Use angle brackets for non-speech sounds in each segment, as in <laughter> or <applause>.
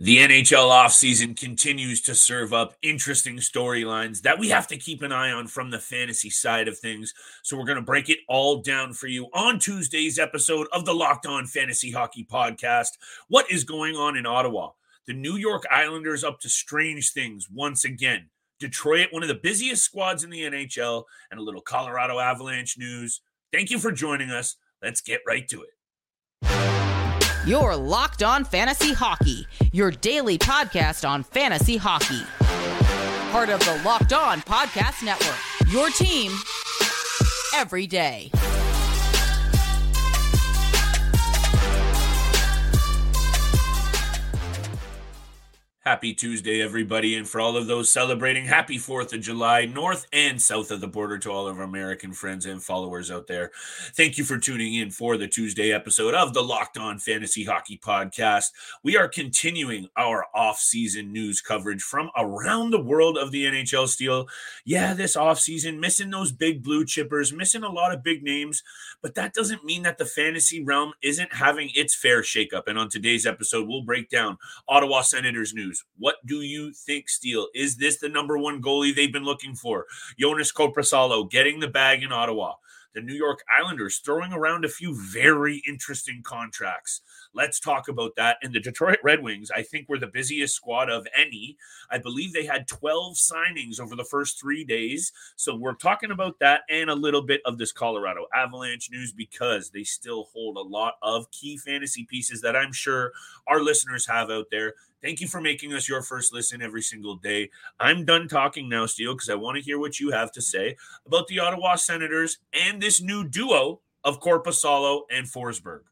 The NHL offseason continues to serve up interesting storylines that we have to keep an eye on from the fantasy side of things. So, we're going to break it all down for you on Tuesday's episode of the Locked On Fantasy Hockey Podcast. What is going on in Ottawa? The New York Islanders up to strange things once again. Detroit, one of the busiest squads in the NHL, and a little Colorado Avalanche news. Thank you for joining us. Let's get right to it. Your Locked On Fantasy Hockey, your daily podcast on fantasy hockey. Part of the Locked On Podcast Network, your team every day. Happy Tuesday, everybody. And for all of those celebrating, happy 4th of July, north and south of the border to all of our American friends and followers out there. Thank you for tuning in for the Tuesday episode of the Locked On Fantasy Hockey Podcast. We are continuing our off-season news coverage from around the world of the NHL Steele. Yeah, this off-season, missing those big blue chippers, missing a lot of big names, but that doesn't mean that the fantasy realm isn't having its fair shakeup. And on today's episode, we'll break down Ottawa Senators news what do you think, Steele? Is this the number one goalie they've been looking for? Joonas Korpisalo getting the bag in Ottawa. The New York Islanders throwing around a few very interesting contracts. Let's talk about that. And the Detroit Red Wings, I think, were the busiest squad of any. I believe they had 12 signings over the first three days. So we're talking about that and a little bit of this Colorado Avalanche news because they still hold a lot of key fantasy pieces that I'm sure our listeners have out there. Thank you for making us your first listen every single day. I'm done talking now, Steele, because I want to hear what you have to say about the Ottawa Senators and this new duo of Korpisalo and Forsberg.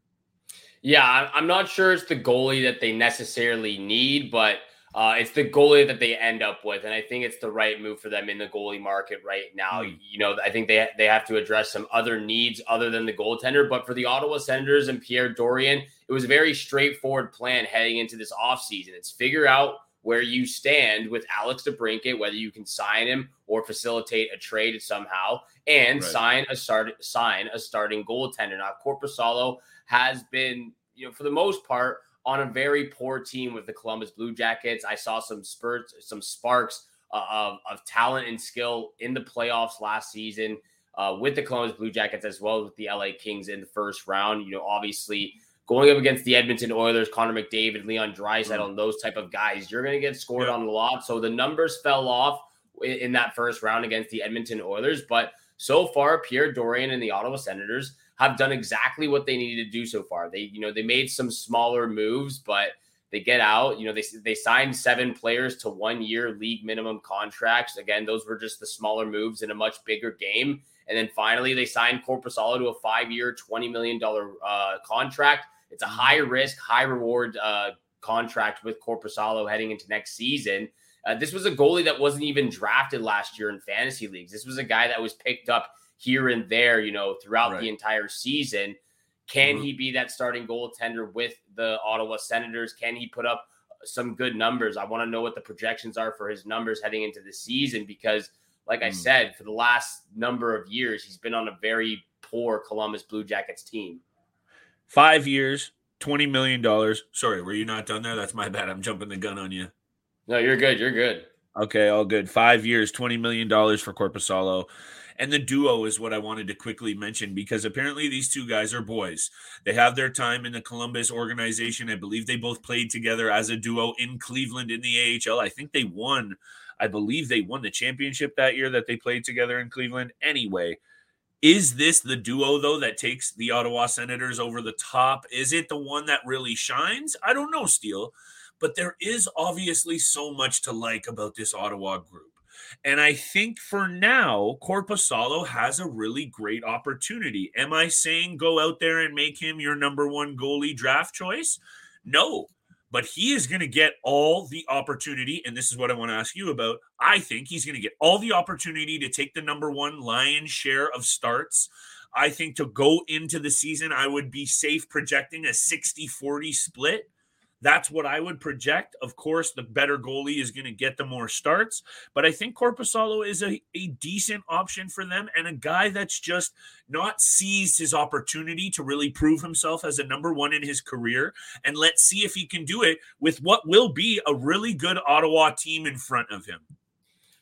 Yeah, I'm not sure it's the goalie that they necessarily need, but – uh, it's the goalie that they end up with, and I think it's the right move for them in the goalie market right now. Mm. You know, I think they they have to address some other needs other than the goaltender. But for the Ottawa Senators and Pierre Dorion, it was a very straightforward plan heading into this offseason. It's figure out where you stand with Alex DeBrincat, whether you can sign him or facilitate a trade somehow, and right. sign a start sign a starting goaltender. Now, Korpisalo has been, you know, for the most part on a very poor team with the Columbus Blue Jackets. I saw some spurts, some sparks uh, of, of talent and skill in the playoffs last season uh, with the Columbus Blue Jackets as well as with the LA Kings in the first round. You know, obviously going up against the Edmonton Oilers, Connor McDavid, Leon Draisaitl, mm. and those type of guys, you're going to get scored yeah. on a lot. So the numbers fell off in, in that first round against the Edmonton Oilers, but so far, Pierre Dorion and the Ottawa Senators have done exactly what they needed to do so far. They, you know, they made some smaller moves, but they get out. You know, they they signed seven players to one year league minimum contracts. Again, those were just the smaller moves in a much bigger game. And then finally, they signed Korpisalo to a five year, twenty million dollar uh, contract. It's a high risk, high reward uh, contract with Korpisalo heading into next season. Uh, this was a goalie that wasn't even drafted last year in fantasy leagues. This was a guy that was picked up here and there, you know, throughout right. the entire season. Can mm-hmm. he be that starting goaltender with the Ottawa Senators? Can he put up some good numbers? I want to know what the projections are for his numbers heading into the season because, like mm. I said, for the last number of years, he's been on a very poor Columbus Blue Jackets team. Five years, $20 million. Sorry, were you not done there? That's my bad. I'm jumping the gun on you. No, you're good. You're good. Okay, all good. Five years, $20 million for Korpisalo. And the duo is what I wanted to quickly mention because apparently these two guys are boys. They have their time in the Columbus organization. I believe they both played together as a duo in Cleveland in the AHL. I think they won, I believe they won the championship that year that they played together in Cleveland. Anyway, is this the duo though that takes the Ottawa Senators over the top? Is it the one that really shines? I don't know, Steele, but there is obviously so much to like about this Ottawa group. And I think for now, Korpisalo has a really great opportunity. Am I saying go out there and make him your number one goalie draft choice? No, but he is going to get all the opportunity. And this is what I want to ask you about. I think he's going to get all the opportunity to take the number one lion's share of starts. I think to go into the season, I would be safe projecting a 60 40 split That's what I would project. Of course, the better goalie is going to get the more starts, but I think Korpisalo is a, a decent option for them and a guy that's just not seized his opportunity to really prove himself as a number one in his career. And let's see if he can do it with what will be a really good Ottawa team in front of him.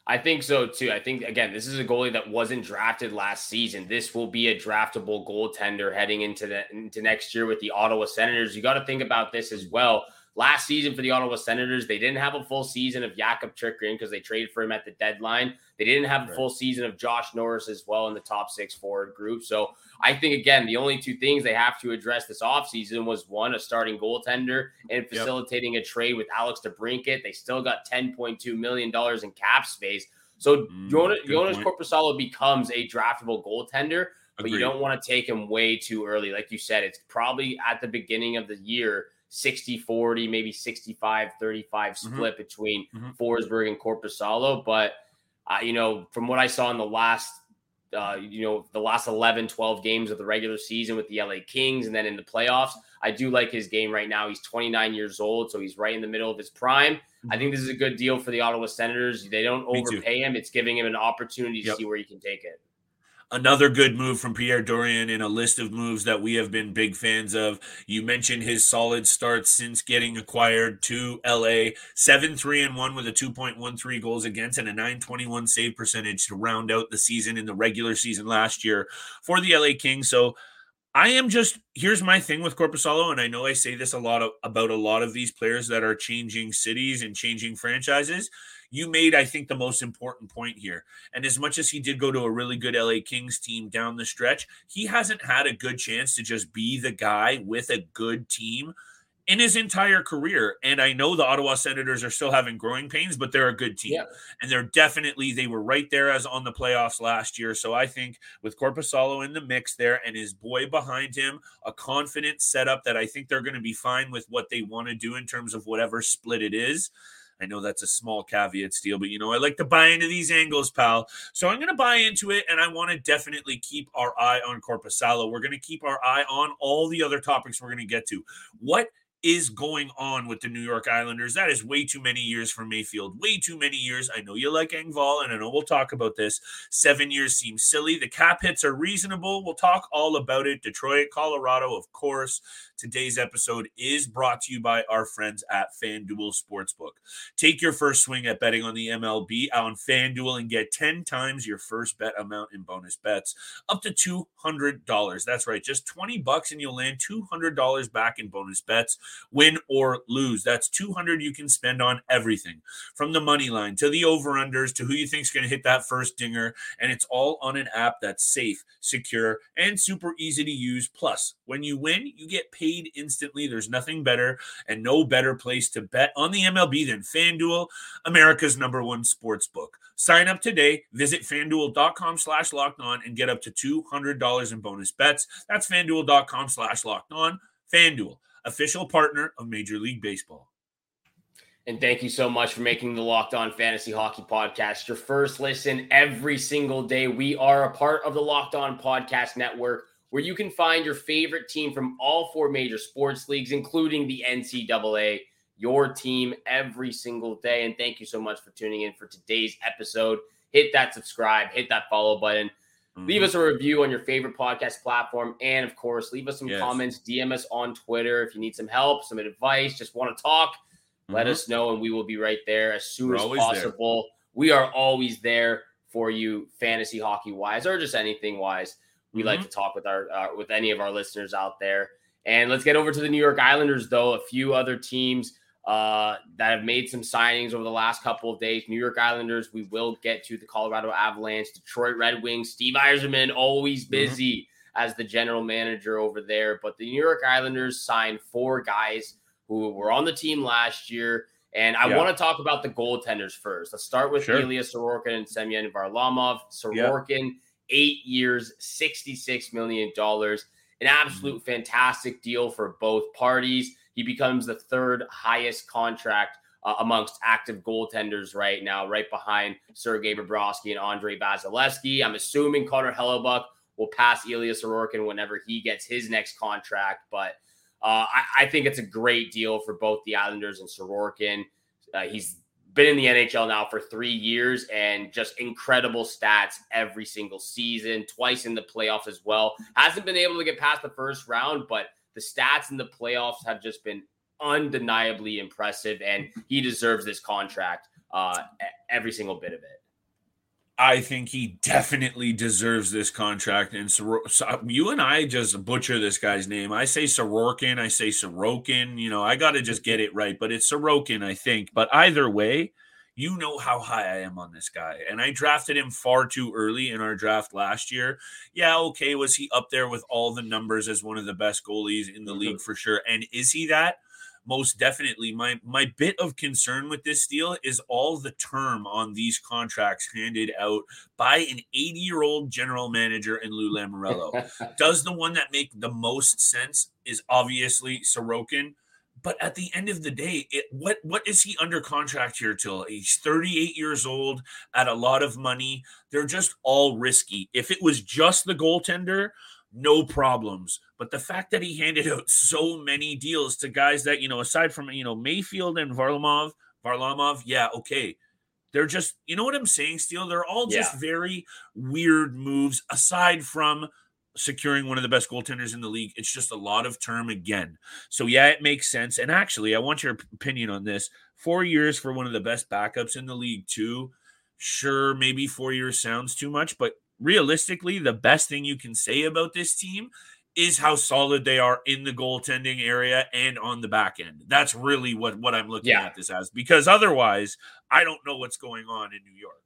I think so too. I think again, this is a goalie that wasn't drafted last season. This will be a draftable goaltender heading into the into next year with the Ottawa Senators. You got to think about this as well. Last season for the Ottawa Senators, they didn't have a full season of Jakob Chychrun because they traded for him at the deadline. They didn't have a full season of Josh Norris as well in the top six forward group. So I think, again, the only two things they have to address this offseason was one, a starting goaltender and facilitating yep. a trade with Alex DeBrincat. They still got $10.2 million in cap space. So mm, Joonas, Joonas Korpisalo becomes a draftable goaltender, but Agreed. you don't want to take him way too early. Like you said, it's probably at the beginning of the year 60 40, maybe 65 35 mm-hmm. split mm-hmm. between mm-hmm. Forsberg and Korpisalo. But, uh, you know, from what I saw in the last, uh, you know, the last 11, 12 games of the regular season with the LA Kings and then in the playoffs, I do like his game right now. He's 29 years old, so he's right in the middle of his prime. I mm-hmm. think this is a good deal for the Ottawa Senators. They don't overpay him. It's giving him an opportunity to yep. see where he can take it. Another good move from Pierre Dorion in a list of moves that we have been big fans of. You mentioned his solid starts since getting acquired to LA 7 3 and 1 with a 2.13 goals against and a 921 save percentage to round out the season in the regular season last year for the LA Kings. So I am just here's my thing with Korpisalo, and I know I say this a lot of, about a lot of these players that are changing cities and changing franchises you made, I think, the most important point here. And as much as he did go to a really good LA Kings team down the stretch, he hasn't had a good chance to just be the guy with a good team in his entire career. And I know the Ottawa Senators are still having growing pains, but they're a good team. Yeah. And they're definitely, they were right there as on the playoffs last year. So I think with Korpisalo in the mix there and his boy behind him, a confident setup that I think they're going to be fine with what they want to do in terms of whatever split it is. I know that's a small caveat, Steele, but you know, I like to buy into these angles, pal. So I'm going to buy into it, and I want to definitely keep our eye on Korpisalo. We're going to keep our eye on all the other topics we're going to get to. What is going on with the New York Islanders. That is way too many years for Mayfield. Way too many years. I know you like Engvall, and I know we'll talk about this. Seven years seems silly. The cap hits are reasonable. We'll talk all about it. Detroit, Colorado, of course. Today's episode is brought to you by our friends at FanDuel Sportsbook. Take your first swing at betting on the MLB on FanDuel and get 10 times your first bet amount in bonus bets, up to $200. That's right, just 20 bucks and you'll land $200 back in bonus bets, win or lose. That's 200 you can spend on everything, from the money line to the over-unders to who you think's going to hit that first dinger, and it's all on an app that's safe, secure, and super easy to use. Plus, when you win, you get paid paid instantly. There's nothing better and no better place to bet on the MLB than FanDuel, America's number one sports book. Sign up today. Visit fanduel.com slash locked on and get up to $200 in bonus bets. That's fanduel.com slash locked on. FanDuel, official partner of Major League Baseball. And thank you so much for making the Locked On Fantasy Hockey Podcast your first listen every single day. We are a part of the Locked On Podcast Network where you can find your favorite team from all four major sports leagues, including the NCAA, your team every single day. And thank you so much for tuning in for today's episode. Hit that subscribe, hit that follow button. Mm-hmm. Leave us a review on your favorite podcast platform. And of course, leave us some yes. comments, DM us on Twitter if you need some help, some advice, just want to talk. Mm-hmm. Let us know, and we will be right there as soon We're as possible. There. We are always there for you, fantasy hockey wise, or just anything wise we mm-hmm. like to talk with our uh, with any of our listeners out there. And let's get over to the New York Islanders, though. A few other teams uh, that have made some signings over the last couple of days. New York Islanders. We will get to the Colorado Avalanche, Detroit Red Wings. Steve Yzerman always mm-hmm. busy mm-hmm. as the general manager over there. But the New York Islanders signed four guys who were on the team last year. And I yeah. want to talk about the goaltenders first. Let's start with sure. Ilya Sorokin and Semyon Varlamov. Sorokin. Yeah eight years, $66 million. An absolute mm-hmm. fantastic deal for both parties. He becomes the third highest contract uh, amongst active goaltenders right now, right behind Sergei Bobrovsky and Andrei Vasilevskiy. I'm assuming Connor Hellebuyck will pass Ilya Sorokin whenever he gets his next contract. But uh, I, I, think it's a great deal for both the Islanders and Sorokin. Uh, he's been in the NHL now for three years and just incredible stats every single season, twice in the playoffs as well. Hasn't been able to get past the first round, but the stats in the playoffs have just been undeniably impressive, and he deserves this contract, uh, every single bit of it. I think he definitely deserves this contract. And so, you and I just butcher this guy's name. I say Sorokin, I say Sorokin. You know, I got to just get it right, but it's Sorokin, I think. But either way, you know how high I am on this guy. And I drafted him far too early in our draft last year. Yeah, okay. Was he up there with all the numbers as one of the best goalies in the mm-hmm. league for sure? And is he that? Most definitely. My my bit of concern with this deal is all the term on these contracts handed out by an 80 year old general manager in Lou Lamoriello. <laughs> Does the one that make the most sense is obviously Sorokin. But at the end of the day, it, what what is he under contract here till? He's 38 years old at a lot of money. They're just all risky. If it was just the goaltender, no problems. But the fact that he handed out so many deals to guys that, you know, aside from, you know, Mayfield and Varlamov, Varlamov, yeah, okay. They're just, you know what I'm saying, Steele? They're all just yeah. very weird moves aside from securing one of the best goaltenders in the league. It's just a lot of term again. So, yeah, it makes sense. And actually, I want your opinion on this. Four years for one of the best backups in the league, too. Sure, maybe four years sounds too much, but realistically, the best thing you can say about this team is how solid they are in the goaltending area and on the back end. That's really what what I'm looking yeah. at this as because otherwise, I don't know what's going on in New York.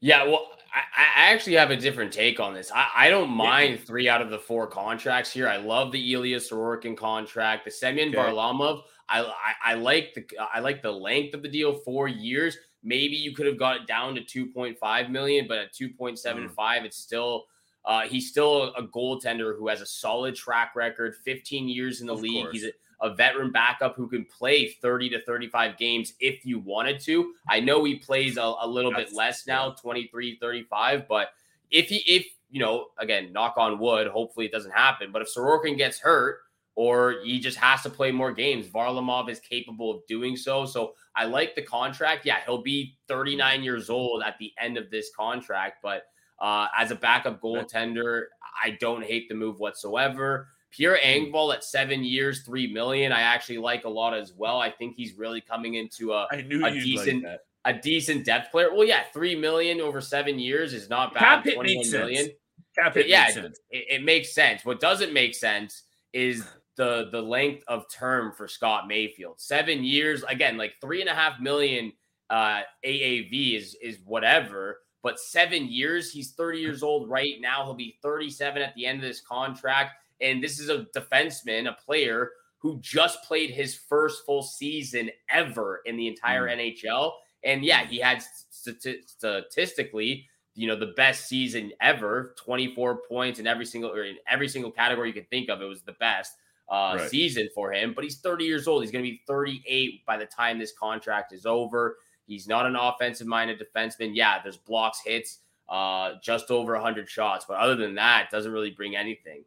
Yeah, well, I, I actually have a different take on this. I, I don't mind yeah. three out of the four contracts here. I love the Ilya Sorokin contract, the Semyon okay. Varlamov. I, I, I like the I like the length of the deal, four years. Maybe you could have got it down to 2.5 million, but at 2.75, mm. it's still uh, he's still a goaltender who has a solid track record, 15 years in the of league. Course. He's a, a, veteran backup who can play 30 to 35 games if you wanted to. I know he plays a, a little That's, bit less now, 23, 35, but if he if you know, again, knock on wood, hopefully it doesn't happen. But if Sorokin gets hurt, or he just has to play more games. Varlamov is capable of doing so. So I like the contract. Yeah, he'll be 39 years old at the end of this contract, but uh, as a backup goaltender, I don't hate the move whatsoever. Pierre hmm. Engvall at seven years, three million. I actually like a lot as well. I think he's really coming into a, a decent like a decent depth player. Well, yeah, three million over seven years is not bad. Cap 21 million. Sense. Cap yeah, it, it makes sense. What doesn't make sense is the the length of term for Scott Mayfield. Seven years, again, like three and a half million uh, AAV is is whatever. But seven years, he's 30 years old right now. He'll be 37 at the end of this contract. And this is a defenseman, a player who just played his first full season ever in the entire mm. NHL. And yeah, he had st- statistically, you know, the best season ever, 24 points in every single or in every single category you can think of. It was the best uh, right. season for him. But he's 30 years old. He's going to be 38 by the time this contract is over. He's not an offensive minded defenseman. Yeah, there's blocks, hits, uh, just over 100 shots. But other than that, doesn't really bring anything.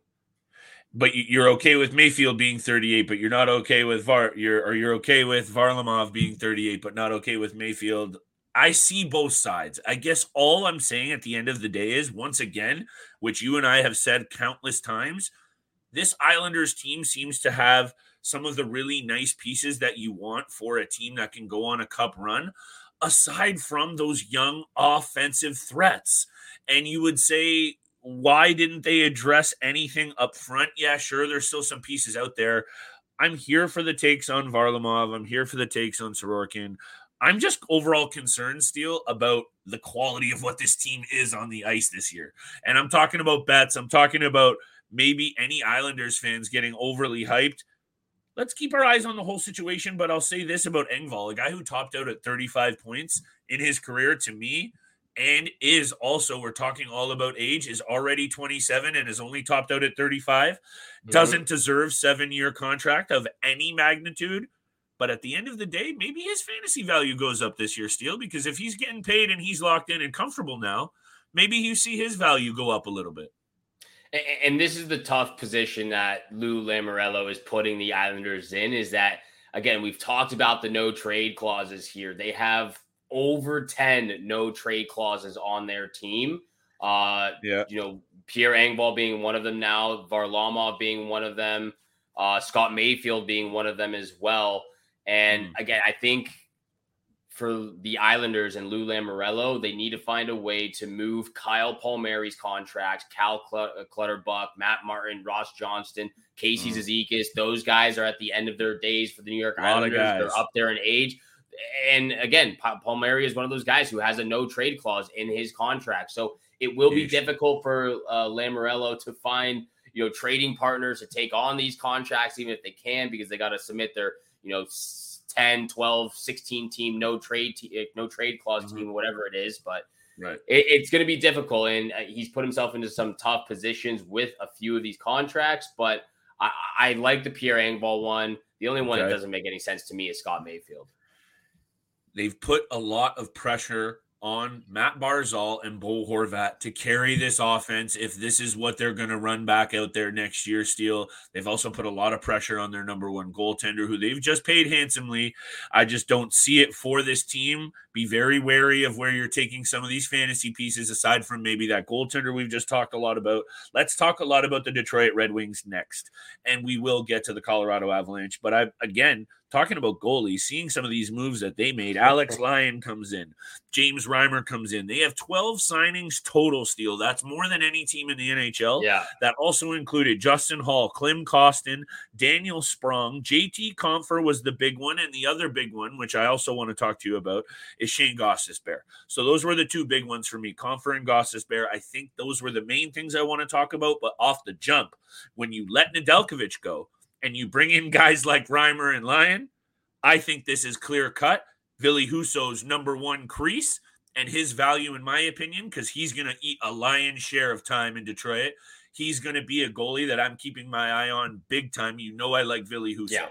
But you're okay with Mayfield being 38, but you're not okay with Var. You're or you're okay with Varlamov being 38, but not okay with Mayfield. I see both sides. I guess all I'm saying at the end of the day is once again, which you and I have said countless times, this Islanders team seems to have some of the really nice pieces that you want for a team that can go on a cup run, aside from those young offensive threats. And you would say, why didn't they address anything up front? Yeah, sure, there's still some pieces out there. I'm here for the takes on Varlamov. I'm here for the takes on Sorokin. I'm just overall concerned, Steele, about the quality of what this team is on the ice this year. And I'm talking about bets. I'm talking about maybe any Islanders fans getting overly hyped. Let's keep our eyes on the whole situation. But I'll say this about Engvall, a guy who topped out at 35 points in his career to me, and is also, we're talking all about age, is already 27 and has only topped out at 35, mm-hmm. doesn't deserve seven year contract of any magnitude. But at the end of the day, maybe his fantasy value goes up this year, Steele, because if he's getting paid and he's locked in and comfortable now, maybe you see his value go up a little bit. And this is the tough position that Lou Lamoriello is putting the Islanders in. Is that again? We've talked about the no trade clauses here. They have over ten no trade clauses on their team. Uh, yeah, you know, Pierre Engvall being one of them now, Varlamov being one of them, uh, Scott Mayfield being one of them as well. And mm. again, I think for the Islanders and Lou Lamoriello, they need to find a way to move Kyle Palmieri's contract, Cal uh, Clutterbuck, Matt Martin, Ross Johnston, Casey mm. Cizikas. Those guys are at the end of their days for the New York Islanders. They're up there in age. And again, Palmieri is one of those guys who has a no trade clause in his contract. So it will be difficult for uh, Lamoriello to find, you know, trading partners to take on these contracts, even if they can, because they got to submit their, you know, 10, 12, 16 team no trade eh, no trade clause mm-hmm. team, whatever it is. But right, it, it's going to be difficult, and uh, he's put himself into some tough positions with a few of these contracts. But I, I like the Pierre Engvall one. The only one okay. that doesn't make any sense to me is Scott Mayfield. They've put a lot of pressure on Matt Barzal and Bo Horvat to carry this offense if this is what they're going to run back out there next year. Steele, they've also put a lot of pressure on their number one goaltender, who they've just paid handsomely. I just don't see it for this team. Be very wary of where you're taking some of these fantasy pieces, aside from maybe that goaltender we've just talked a lot about. Let's talk a lot about the Detroit Red Wings next, and we will get to the Colorado Avalanche. But I again talking about goalies, seeing some of these moves that they made. Alex Lyon comes in, James Reimer comes in. They have 12 signings total, Steele. That's more than any team in the NHL. Yeah. That also included Justin Holl, Klim Kostin, Daniel Sprong, JT Compher was the big one. And the other big one, which I also want to talk to you about, is Shane Gostisbehere. So those were the two big ones for me, Compher and Gostisbehere. I think those were the main things I want to talk about. But off the jump, when you let Nedeljkovic go, and you bring in guys like Reimer and Lyon, I think this is clear cut. Ville Husso's number one crease and his value, in my opinion, because he's going to eat a lion's share of time in Detroit. He's going to be a goalie that I'm keeping my eye on big time. You know, I like Ville Husso. Yeah.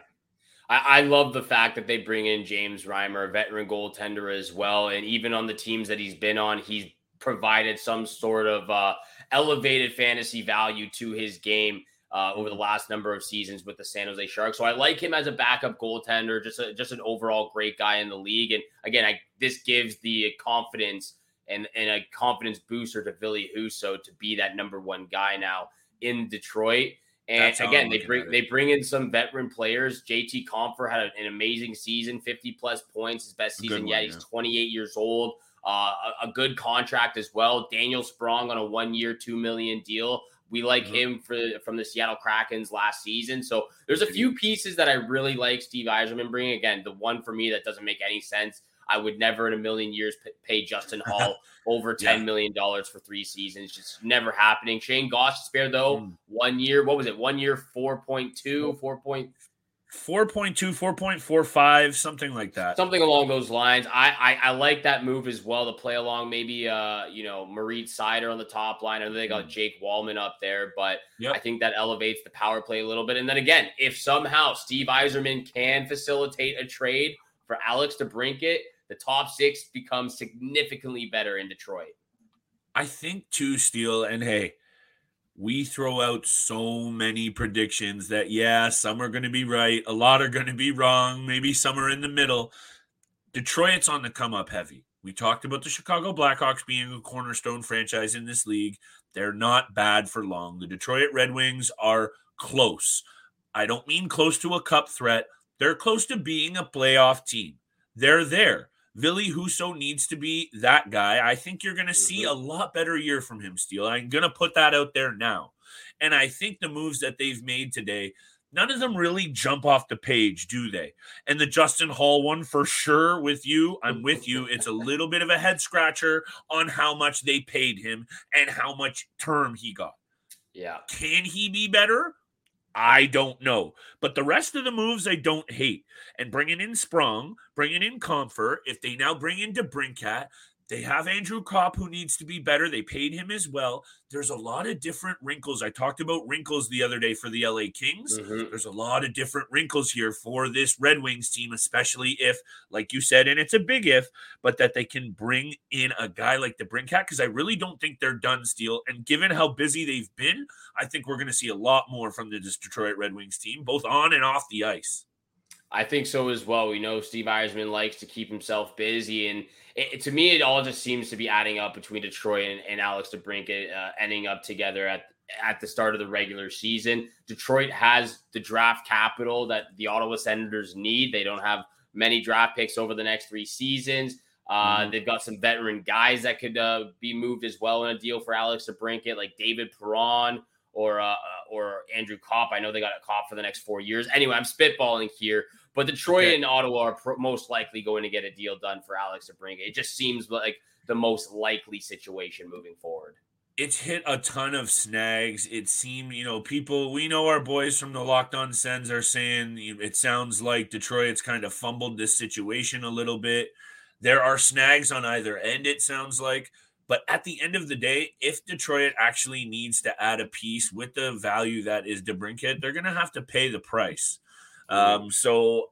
I, I love the fact that they bring in James Reimer, a veteran goaltender as well. And even on the teams that he's been on, he's provided some sort of uh, elevated fantasy value to his game uh, over the last number of seasons with the San Jose Sharks. So I like him as a backup goaltender, just a, just an overall great guy in the league. And again, I, this gives the confidence and, and a confidence booster to Ville Husso to be that number one guy now in Detroit. And again, they bring they bring in some veteran players. JT Compher had an amazing season, 50 plus points, his best season yet. He's 28 years old. Uh, a, a, good contract as well. Daniel Sprong on a one year, two million deal. We like mm-hmm. him for from the Seattle Krakens last season. So there's a few pieces that I really like Steve Yzerman bringing. Again, the one for me that doesn't make any sense. I would never in a million years pay Justin <laughs> Holl over ten yeah. million dollars for three seasons. Just never happening. Shane Gostisbehere though, mm. one year. What was it? One year, 4.2, 4. 4.2, 4.45, something like that. Something along those lines. I, I, I like that move as well to play along maybe uh, you know, Moritz Seider on the top line. I know they got mm. Jake Walman up there, but yep. I think that elevates the power play a little bit. And then again, if somehow Steve Yzerman can facilitate a trade for Alex DeBrincat, the top six becomes significantly better in Detroit. I think too, Steele, and hey, we throw out so many predictions that yeah, some are going to be right, a lot are going to be wrong, maybe some are in the middle. Detroit's on the come up heavy. We talked about the Chicago Blackhawks being a cornerstone franchise in this league. They're not bad for long. The Detroit Red Wings are close. I don't mean close to a cup threat. They're close to being a playoff team. They're there. Ville Husso needs to be that guy. I think you're going to see mm-hmm. a lot better year from him, Steele. I'm going to put that out there now. And I think the moves that they've made today, none of them really jump off the page, do they? And the Justin Holl one, for sure, with you, I'm with you. It's a little bit of a head scratcher on how much they paid him and how much term he got. Yeah. Can he be better? I don't know. But the rest of the moves I don't hate. And bringing in Sprong, bringing in Compher, if they now bring in DeBrincat, They have Andrew Copp, who needs to be better. They paid him as well. There's a lot of different wrinkles. I talked about wrinkles the other day for the LA Kings. Mm-hmm. There's a lot of different wrinkles here for this Red Wings team, especially if, like you said, and it's a big if, but that they can bring in a guy like DeBrincat, because I really don't think they're done, Steele. And given how busy they've been, I think we're going to see a lot more from the Detroit Red Wings team, both on and off the ice. I think so as well. We know Steve Yzerman likes to keep himself busy, and it, to me, it all just seems to be adding up between Detroit and, and Alex DeBrincat uh, ending up together at at the start of the regular season. Detroit has the draft capital that the Ottawa Senators need. They don't have many draft picks over the next three seasons. Uh, mm-hmm. They've got some veteran guys that could uh, be moved as well in a deal for Alex DeBrincat, like David Perron or uh, or Andrew Copp. I know they got a Copp for the next four years. Anyway, I'm spitballing here, but Detroit okay. and Ottawa are pro- most likely going to get a deal done for Alex DeBrincat. It just seems like the most likely situation moving forward. It's hit a ton of snags. It seemed, you know, people we know our boys from the Locked On Sens are saying it sounds like Detroit's kind of fumbled this situation a little bit. There are snags on either end. It sounds like. But at the end of the day, if Detroit actually needs to add a piece with the value that is DeBrincat, they're going to have to pay the price. Mm-hmm. Um, so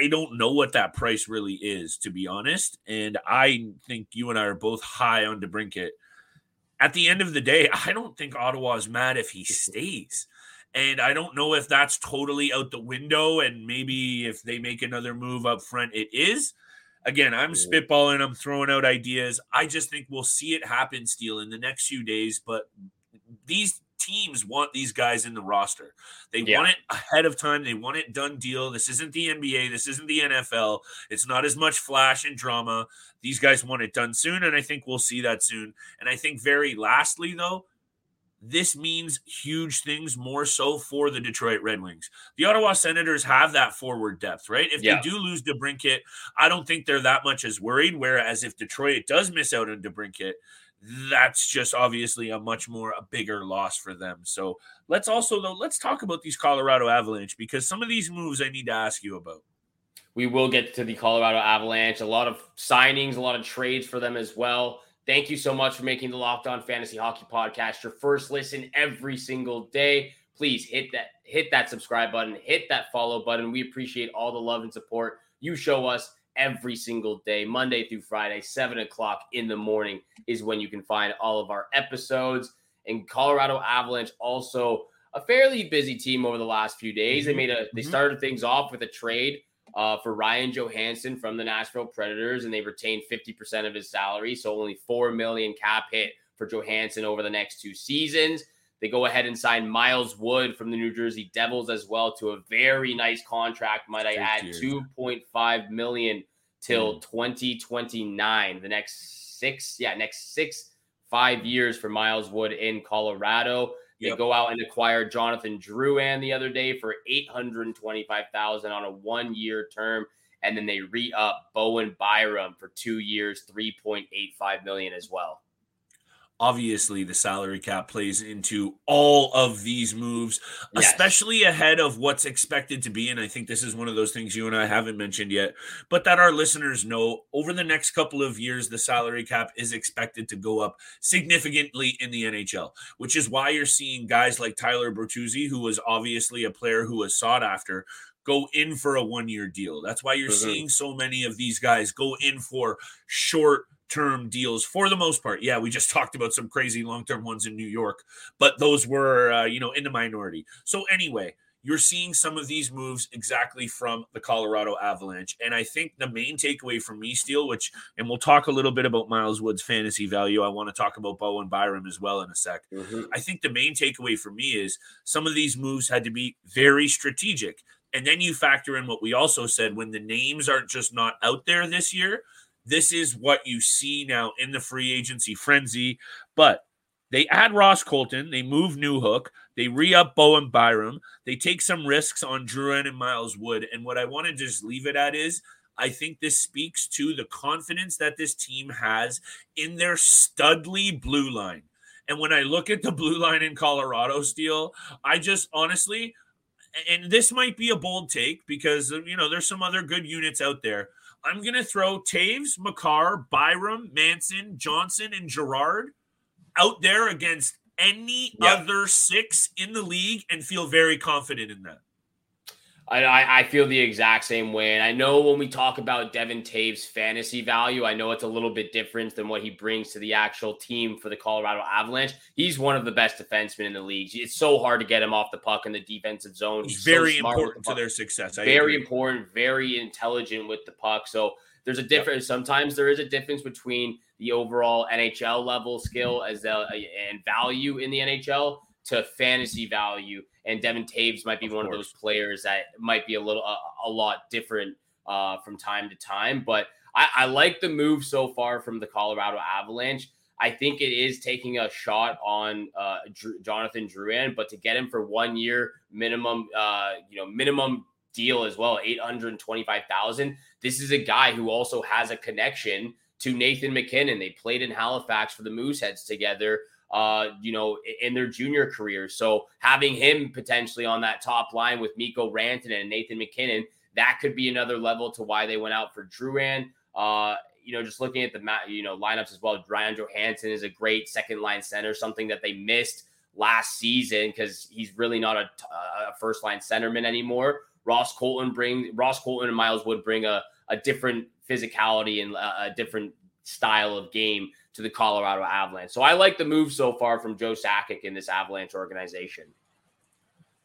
I don't know what that price really is, to be honest. And I think you and I are both high on DeBrincat. At the end of the day, I don't think Ottawa is mad if he mm-hmm. stays. And I don't know if that's totally out the window. And maybe if they make another move up front, it is. Again, I'm mm-hmm. spitballing, I'm throwing out ideas. I just think we'll see it happen, Steele, in the next few days. But these teams want these guys in the roster. They yeah. want it ahead of time. They want it done deal. This isn't the NBA. This isn't the NFL. It's not as much flash and drama. These guys want it done soon, and I think we'll see that soon. And I think very lastly, though, this means huge things more so for the Detroit Red Wings. The Ottawa Senators have that forward depth, right? If yeah. they do lose DeBrincat, I don't think they're that much as worried. Whereas if Detroit does miss out on DeBrincat, that's just obviously a much more a bigger loss for them. So let's also though let's talk about these Colorado Avalanche because some of these moves I need to ask you about. We will get to the Colorado Avalanche. A lot of signings, a lot of trades for them as well. Thank you so much for making the Locked On Fantasy Hockey Podcast your first listen every single day. Please hit that hit that subscribe button, hit that follow button. We appreciate all the love and support you show us every single day, Monday through Friday, seven o'clock in the morning is when you can find all of our episodes. And Colorado Avalanche also a fairly busy team over the last few days. Mm-hmm. They made a they mm-hmm. started things off with a trade uh, for Ryan Johansen from the Nashville Predators, and they retained 50% of his salary. So only 4 million cap hit for Johansen over the next two seasons. They go ahead and sign Miles Wood from the New Jersey Devils as well to a very nice contract. Might I add, 2.5 million till mm. 2029. The next six, yeah, next six, five years for Miles Wood in Colorado. They yep. go out and acquire Jonathan Drouin the other day for 825,000 on a one-year term and then they re-up Bowen Byram for 2 years, 3.85 million as well obviously the salary cap plays into all of these moves yes. especially ahead of what's expected to be and i think this is one of those things you and i haven't mentioned yet but that our listeners know over the next couple of years the salary cap is expected to go up significantly in the nhl which is why you're seeing guys like tyler bertuzzi who was obviously a player who was sought after go in for a one year deal that's why you're mm-hmm. seeing so many of these guys go in for short term deals for the most part. Yeah, we just <laughs> talked about some crazy long term ones in New York, but those were, uh, you know, in the minority. So, anyway, you're seeing some of these moves exactly from the Colorado Avalanche. And I think the main takeaway from me, Steele, which, and we'll talk a little bit about Miles Wood's fantasy value. I want to talk about Bowen Byram as well in a sec. Mm-hmm. I think the main takeaway for me is some of these moves had to be very strategic. And then you factor in what we also said when the names aren't just not out there this year, this is what you see now in the free agency frenzy. But they add Ross Colton, they move Newhook, they re up Bowen Byram, they take some risks on Drouin and Miles Wood. And what I want to just leave it at is I think this speaks to the confidence that this team has in their studly blue line. And when I look at the blue line in Colorado Steele, I just honestly, and this might be a bold take because you know there's some other good units out there. I'm gonna throw Toews, Makar, Byram, Manson, Johnson, and Girard out there against any yep. other six in the league and feel very confident in that. I, I feel the exact same way. And I know when we talk about Devon Toews' fantasy value, I know it's a little bit different than what he brings to the actual team for the Colorado Avalanche. He's one of the best defensemen in the league. It's so hard to get him off the puck in the defensive zone. He's, He's very so important the to their success. I very agree. important, very intelligent with the puck. So there's a difference. Yep. Sometimes there is a difference between the overall NHL level skill as a, and value in the NHL to fantasy value. And Devon Toews might be of one course. of those players that might be a little a, a lot different uh, from time to time. But I, I like the move so far from the Colorado Avalanche. I think it is taking a shot on uh, Drew, Jonathan Drouin, but to get him for one year minimum, uh, you know, minimum deal as well, eight hundred twenty-five thousand. This is a guy who also has a connection to Nathan MacKinnon. They played in Halifax for the Mooseheads together uh, you know, in their junior careers. So having him potentially on that top line with Mikko Rantanen and Nathan MacKinnon, that could be another level to why they went out for Drouin. Uh, you know, just looking at the you know lineups as well. Ryan Johansen is a great second line center, something that they missed last season because he's really not a, a, first line centerman anymore. Ross Colton bring Ross Colton and Miles Wood bring a, a different physicality and a, a different style of game to the Colorado Avalanche. So I like the move so far from Joe Sakic in this Avalanche organization.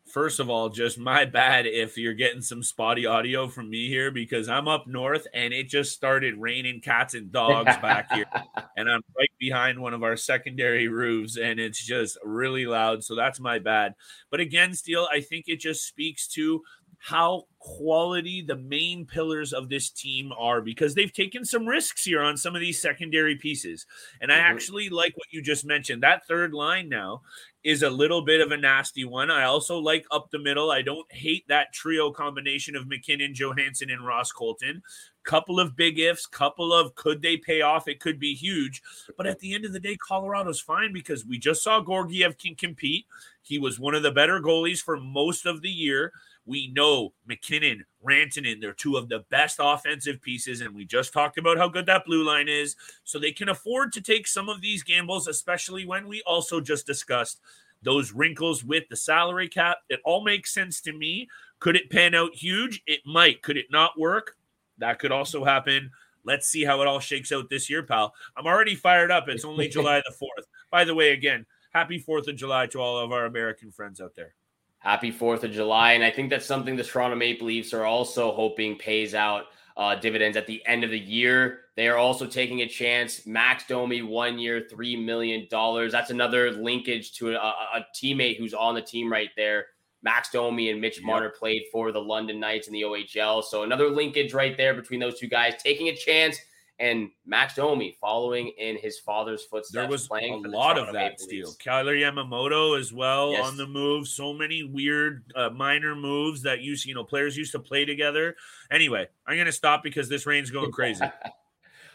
First of all, just my bad if you're getting some spotty audio from me here because I'm up north and it just started raining cats and dogs back here. <laughs> And I'm right behind one of our secondary roofs and it's just really loud. So that's my bad. But again, Steele, I think it just speaks to how quality the main pillars of this team are because they've taken some risks here on some of these secondary pieces. And I mm-hmm. actually like what you just mentioned. That third line now is a little bit of a nasty one. I also like up the middle. I don't hate that trio combination of MacKinnon, Johansen, and Ross Colton. Couple of big ifs, couple of could they pay off? It could be huge. But at the end of the day, Colorado's fine because we just saw Georgiev can compete. He was one of the better goalies for most of the year. We know MacKinnon, Rantanen, they're two of the best offensive pieces, and we just talked about how good that blue line is. So they can afford to take some of these gambles, especially when we also just discussed those wrinkles with the salary cap. It all makes sense to me. Could it pan out huge? It might. Could it not work? That could also happen. Let's see how it all shakes out this year, pal. I'm already fired up. It's only <laughs> July the 4th. By the way, again, happy 4th of July to all of our American friends out there. Happy 4th of July. And I think that's something the Toronto Maple Leafs are also hoping pays out uh, dividends at the end of the year. They are also taking a chance. Max Domi, one year, $3 million. That's another linkage to a, a teammate who's on the team right there. Max Domi and Mitch yep. Marner played for the London Knights in the OHL. So another linkage right there between those two guys taking a chance and Max Domi following in his father's footsteps. There was playing a lot of that Steele. Kailer Yamamoto as well yes. on the move. So many weird uh, minor moves that used, you know, players used to play together. Anyway, I'm going to stop because this rain's going <laughs> crazy.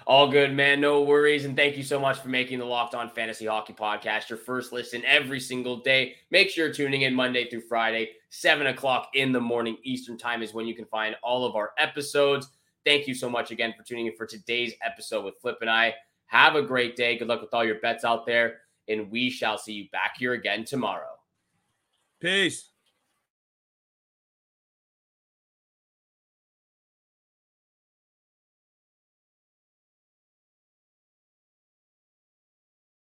All good, man. No worries. And thank you so much for making the Locked On Fantasy Hockey Podcast your first listen every single day. Make sure you're tuning in Monday through Friday, 7 o'clock in the morning Eastern Time is when you can find all of our episodes. Thank you so much again for tuning in for today's episode with Flip and I. Have a great day. Good luck with all your bets out there. And we shall see you back here again tomorrow. Peace.